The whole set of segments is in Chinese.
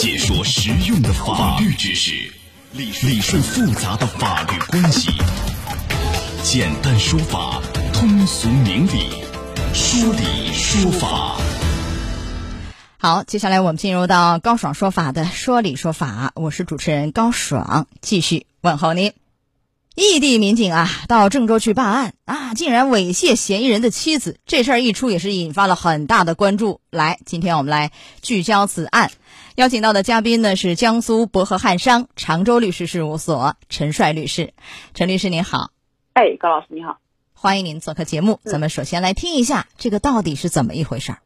解说实用的法律知识，理理顺复杂的法律关系，简单说法，通俗明理，说理说法。好，接下来我们进入到高爽说法的说理说法，我是主持人高爽，继续问候您。异地民警啊，到郑州去办案啊，竟然猥亵嫌疑人的妻子，这事儿一出也是引发了很大的关注。来，今天我们来聚焦此案，邀请到的嘉宾呢是江苏博和汉商常州律师事务所陈帅律师。陈律师您好，哎，高老师你好，欢迎您做客节目。咱们首先来听一下这个到底是怎么一回事儿。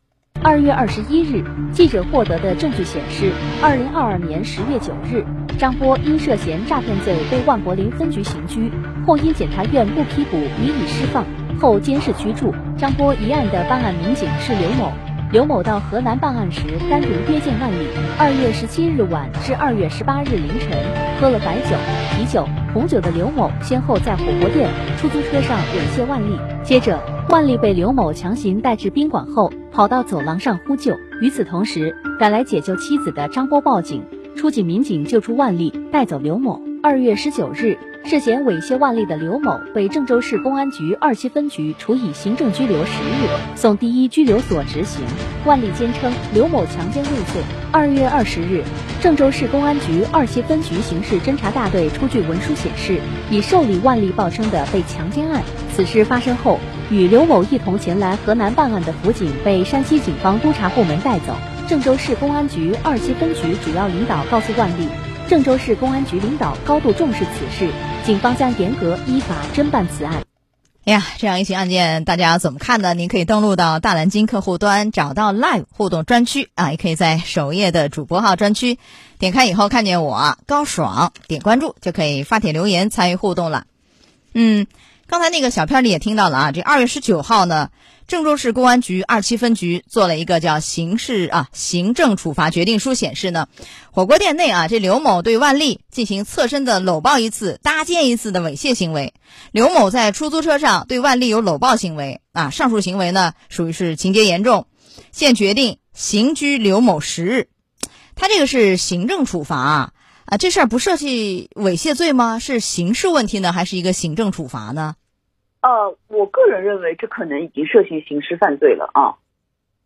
二月二十一日，记者获得的证据显示，二零二二年十月九日，张波因涉嫌诈骗罪被万柏林分局刑拘，后因检察院不批捕，予以释放，后监视居住。张波一案的办案民警是刘某。刘某到河南办案时，单独约见万里。二月十七日晚至二月十八日凌晨，喝了白酒、啤酒、红酒的刘某，先后在火锅店、出租车上猥亵万丽。接着，万丽被刘某强行带至宾馆后，跑到走廊上呼救。与此同时，赶来解救妻子的张波报警，出警民警救出万丽，带走刘某。二月十九日。涉嫌猥亵万丽的刘某被郑州市公安局二七分局处以行政拘留十日，送第一拘留所执行。万丽坚称刘某强奸未遂。二月二十日，郑州市公安局二七分局刑事侦查大队出具文书显示，已受理万丽报称的被强奸案。此事发生后，与刘某一同前来河南办案的辅警被山西警方督察部门带走。郑州市公安局二七分局主要领导告诉万丽。郑州市公安局领导高度重视此事，警方将严格依法侦办此案。哎呀，这样一起案件，大家怎么看呢？您可以登录到大蓝鲸客户端，找到 Live 互动专区啊，也可以在首页的主播号专区点开以后，看见我高爽，点关注就可以发帖留言参与互动了。嗯，刚才那个小片里也听到了啊，这二月十九号呢。郑州市公安局二七分局做了一个叫刑事啊行政处罚决定书，显示呢，火锅店内啊，这刘某对万丽进行侧身的搂抱一次、搭肩一次的猥亵行为。刘某在出租车上对万丽有搂抱行为啊，上述行为呢属于是情节严重，现决定刑拘刘某十日。他这个是行政处罚啊，啊，这事儿不涉及猥亵罪吗？是刑事问题呢，还是一个行政处罚呢？呃，我个人认为这可能已经涉嫌刑事犯罪了啊！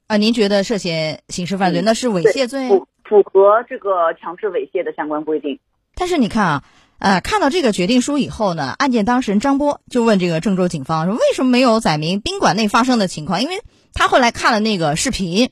啊，您觉得涉嫌刑事犯罪，那是猥亵罪？符符合这个强制猥亵的相关规定。但是你看啊，呃，看到这个决定书以后呢，案件当事人张波就问这个郑州警方说，为什么没有载明宾馆内发生的情况？因为他后来看了那个视频，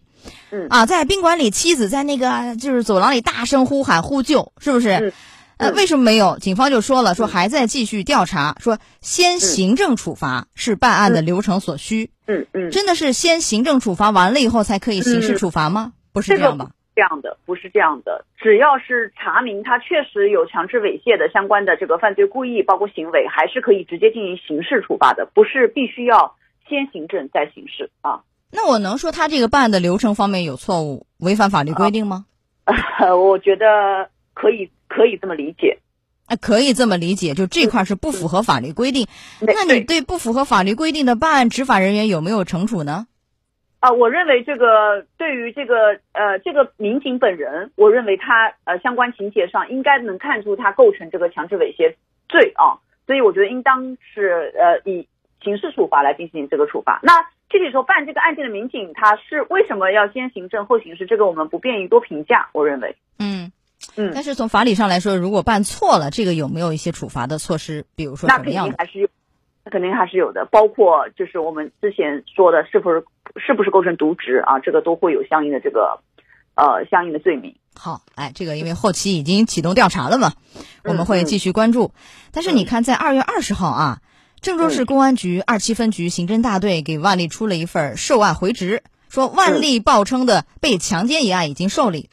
嗯啊，在宾馆里，妻子在那个就是走廊里大声呼喊呼救，是不是？呃，为什么没有？警方就说了，说还在继续调查，说先行政处罚是办案的流程所需。嗯嗯，真的是先行政处罚完了以后才可以刑事处罚吗？不是这样吧？这样的不是这样的，只要是查明他确实有强制猥亵的相关的这个犯罪故意，包括行为，还是可以直接进行刑事处罚的，不是必须要先行政再刑事啊。那我能说他这个办案的流程方面有错误，违反法律规定吗？我觉得可以。可以这么理解，啊，可以这么理解，就这块是不符合法律规定。那你对不符合法律规定的办案执法人员有没有惩处呢？啊，我认为这个对于这个呃这个民警本人，我认为他呃相关情节上应该能看出他构成这个强制猥亵罪啊，所以我觉得应当是呃以刑事处罚来进行这个处罚。那具体说办这个案件的民警他是为什么要先行政后刑事，这个我们不便于多评价。我认为，嗯。嗯，但是从法理上来说，如果办错了，这个有没有一些处罚的措施？比如说什么样的？那肯定还是有，肯定还是有的。包括就是我们之前说的，是不是是不是构成渎职啊？这个都会有相应的这个呃相应的罪名。好，哎，这个因为后期已经启动调查了嘛，我们会继续关注。但是你看，在二月二十号啊，郑州市公安局二七分局刑侦大队给万丽出了一份受案回执，说万丽报称的被强奸一案已经受理。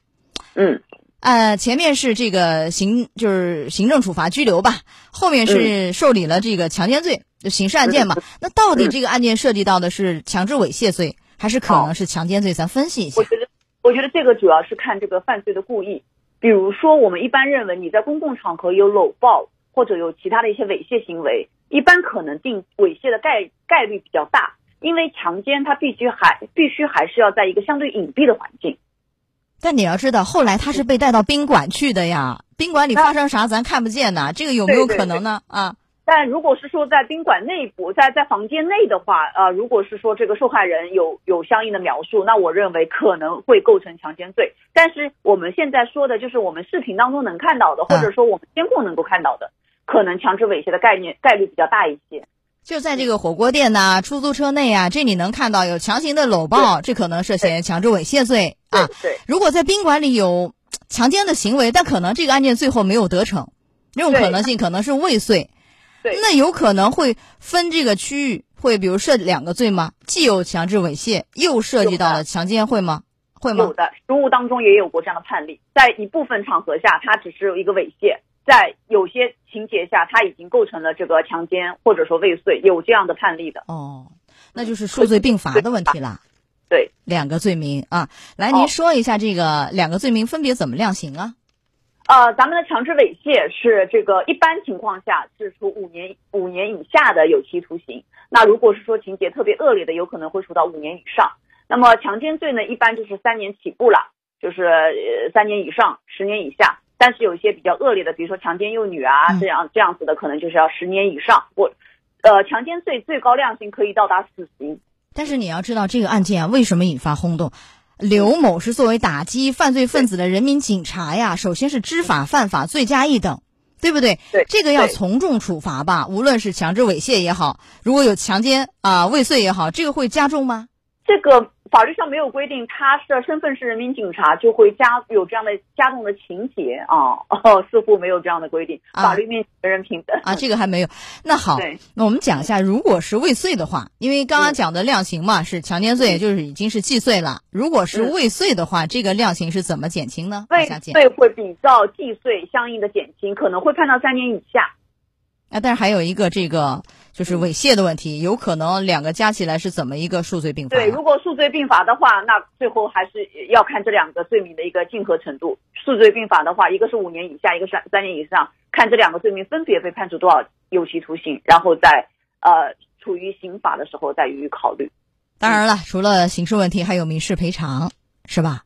嗯。呃，前面是这个行就是行政处罚拘留吧，后面是受理了这个强奸罪，就刑事案件嘛。那到底这个案件涉及到的是强制猥亵罪，还是可能是强奸罪？咱分析一下。我觉得，我觉得这个主要是看这个犯罪的故意。比如说，我们一般认为你在公共场合有搂抱或者有其他的一些猥亵行为，一般可能定猥亵的概概率比较大，因为强奸它必须还必须还是要在一个相对隐蔽的环境。但你要知道，后来他是被带到宾馆去的呀，宾馆里发生啥咱看不见呐，这个有没有可能呢？啊？但如果是说在宾馆内部，在在房间内的话，呃，如果是说这个受害人有有相应的描述，那我认为可能会构成强奸罪。但是我们现在说的就是我们视频当中能看到的，或者说我们监控能够看到的，可能强制猥亵的概念概率比较大一些。就在这个火锅店呐、出租车内啊，这你能看到有强行的搂抱，这可能涉嫌强制猥亵罪啊。对，如果在宾馆里有强奸的行为，但可能这个案件最后没有得逞，这种可能性可能是未遂。对，那有可能会分这个区域，会比如设两个罪吗？既有强制猥亵，又涉及到了强奸，会吗？会吗？有的，实务当中也有过这样的判例，在一部分场合下，它只是一个猥亵。在有些情节下，他已经构成了这个强奸或者说未遂，有这样的判例的。哦，那就是数罪并罚的问题了。对，两个罪名啊，来，您说一下这个两个罪名分别怎么量刑啊？呃，咱们的强制猥亵是这个一般情况下是处五年五年以下的有期徒刑。那如果是说情节特别恶劣的，有可能会处到五年以上。那么强奸罪呢，一般就是三年起步了，就是呃三年以上，十年以下。但是有一些比较恶劣的，比如说强奸幼女啊，这样这样子的，可能就是要十年以上。我，呃，强奸罪最高量刑可以到达死刑。但是你要知道，这个案件啊，为什么引发轰动？刘某是作为打击犯罪分子的人民警察呀，首先是知法犯法，罪加一等，对不对？对，这个要从重处罚吧。无论是强制猥亵也好，如果有强奸啊未遂也好，这个会加重吗？这个。法律上没有规定他是身份是人民警察就会加有这样的加重的情节啊，哦，似乎没有这样的规定。法律面前人人平等啊，这个还没有。那好，那我们讲一下，如果是未遂的话，因为刚刚讲的量刑嘛是强奸罪，就是已经是既遂了。如果是未遂的话，这个量刑是怎么减轻呢？未遂会比照既遂相应的减轻，可能会判到三年以下。啊，但是还有一个这个就是猥亵的问题，有可能两个加起来是怎么一个数罪并罚？对，如果数罪并罚的话，那最后还是要看这两个罪名的一个竞合程度。数罪并罚的话，一个是五年以下，一个是三年以上，看这两个罪名分别被判处多少有期徒刑，然后再呃处于刑法的时候再予以考虑。当然了，除了刑事问题，还有民事赔偿，是吧？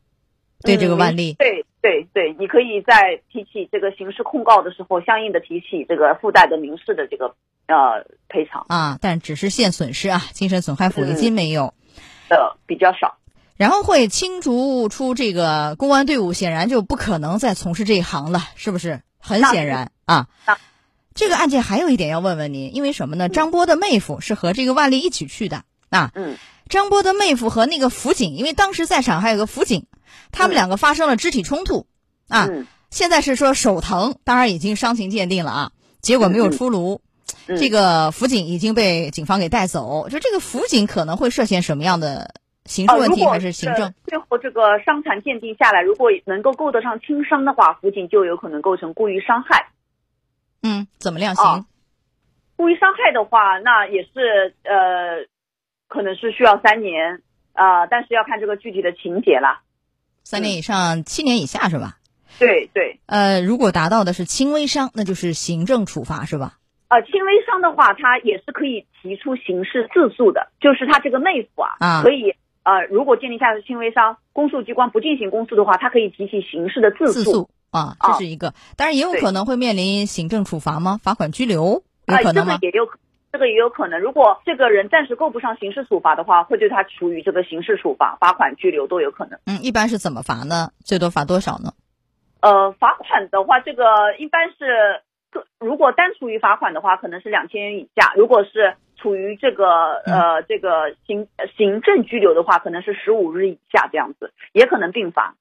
对这个万历，对对对，你可以在提起这个刑事控告的时候，相应的提起这个附带的民事的这个呃赔偿啊，但只是限损失啊，精神损害抚慰金没有的比较少，然后会清除出这个公安队伍，显然就不可能再从事这一行了，是不是？很显然啊，这个案件还有一点要问问您，因为什么呢？张波的妹夫是和这个万丽一起去的啊，嗯，张波的妹夫和那个辅警，因为当时在场还有个辅警。他们两个发生了肢体冲突，啊，现在是说手疼，当然已经伤情鉴定了啊，结果没有出炉，这个辅警已经被警方给带走。就这个辅警可能会涉嫌什么样的刑事问题还是行政？最后这个伤残鉴定下来，如果能够够得上轻伤的话，辅警就有可能构成故意伤害。嗯，怎么量刑？故意伤害的话，那也是呃，可能是需要三年啊，但是要看这个具体的情节了。三年以上，七年以下是吧？对对。呃，如果达到的是轻微伤，那就是行政处罚是吧？呃，轻微伤的话，他也是可以提出刑事自诉的，就是他这个妹夫啊，可以呃，如果鉴定下是轻微伤，公诉机关不进行公诉的话，他可以提起刑事的自诉啊，这是一个。当然也有可能会面临行政处罚吗？罚款、拘留有可能吗？也有。这个也有可能，如果这个人暂时够不上刑事处罚的话，会对他处于这个刑事处罚、罚款、拘留都有可能。嗯，一般是怎么罚呢？最多罚多少呢？呃，罚款的话，这个一般是，如果单处于罚款的话，可能是两千元以下；如果是处于这个呃这个行行政拘留的话，可能是十五日以下这样子，也可能并罚。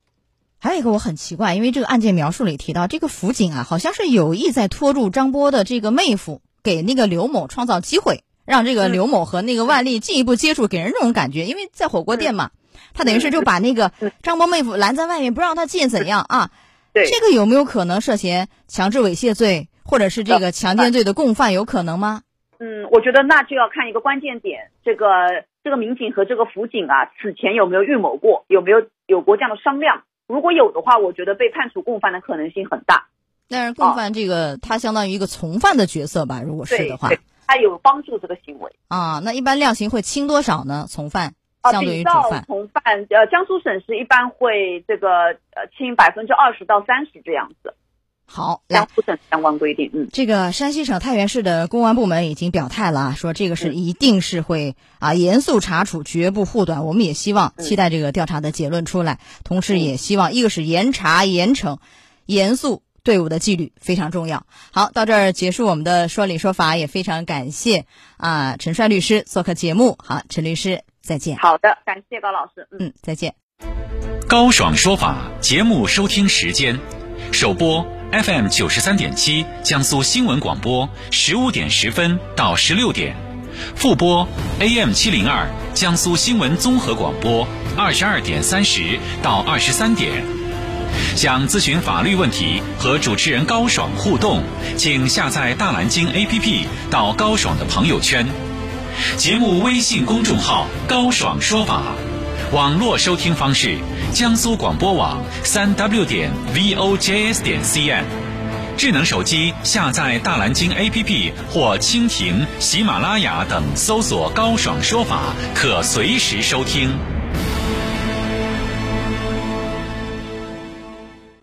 还有一个我很奇怪，因为这个案件描述里提到，这个辅警啊，好像是有意在拖住张波的这个妹夫。给那个刘某创造机会，让这个刘某和那个万丽进一步接触，给人这种感觉。因为在火锅店嘛，他等于是就把那个张波妹夫拦在外面，不让他进，怎样啊？对，这个有没有可能涉嫌强制猥亵罪，或者是这个强奸罪的共犯，有可能吗？嗯，我觉得那就要看一个关键点，这个这个民警和这个辅警啊，此前有没有预谋过，有没有有过这样的商量？如果有的话，我觉得被判处共犯的可能性很大。但是共犯这个，他相当于一个从犯的角色吧？如果是的话，他有帮助这个行为啊。那一般量刑会轻多少呢？从犯相对于煮饭。从犯，呃，江苏省是一般会这个呃轻百分之二十到三十这样子。好，江苏省相关规定，嗯，这个山西省太原市的公安部门已经表态了，说这个是一定是会啊严肃查处，绝不护短。我们也希望期待这个调查的结论出来，同时也希望一个是严查严惩，严肃队伍的纪律非常重要。好，到这儿结束我们的说理说法，也非常感谢啊陈帅律师做客节目。好，陈律师再见。好的，感谢高老师。嗯，再见。高爽说法节目收听时间，首播。FM 九十三点七，江苏新闻广播，十五点十分到十六点；复播 AM 七零二，江苏新闻综合广播，二十二点三十到二十三点。想咨询法律问题和主持人高爽互动，请下载大蓝鲸 APP 到高爽的朋友圈。节目微信公众号“高爽说法”，网络收听方式。江苏广播网三 w 点 vojs 点 cn，智能手机下载大蓝鲸 APP 或蜻蜓、喜马拉雅等，搜索“高爽说法”，可随时收听。